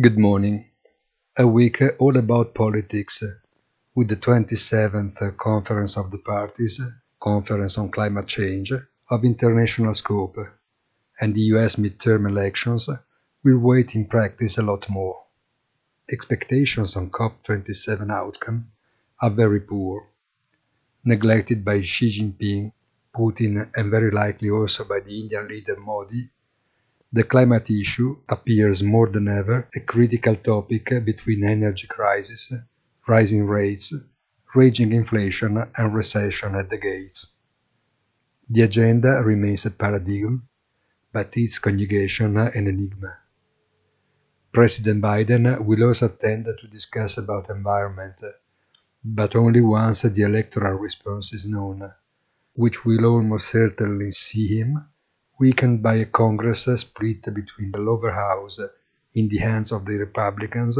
Good morning. A week all about politics, with the 27th Conference of the Parties, Conference on Climate Change, of international scope, and the US midterm elections will wait in practice a lot more. Expectations on COP27 outcome are very poor, neglected by Xi Jinping, Putin, and very likely also by the Indian leader Modi the climate issue appears more than ever a critical topic between energy crisis, rising rates, raging inflation and recession at the gates. The agenda remains a paradigm, but its conjugation an enigma. President Biden will also attend to discuss about environment, but only once the electoral response is known, which will almost certainly see him weakened by a Congress split between the lower house in the hands of the Republicans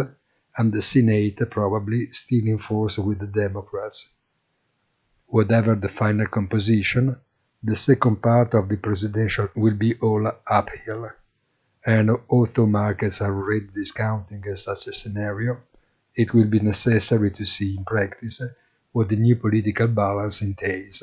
and the Senate probably still in force with the Democrats. Whatever the final composition, the second part of the presidential will be all uphill, and although markets are already discounting such a scenario, it will be necessary to see in practice what the new political balance entails.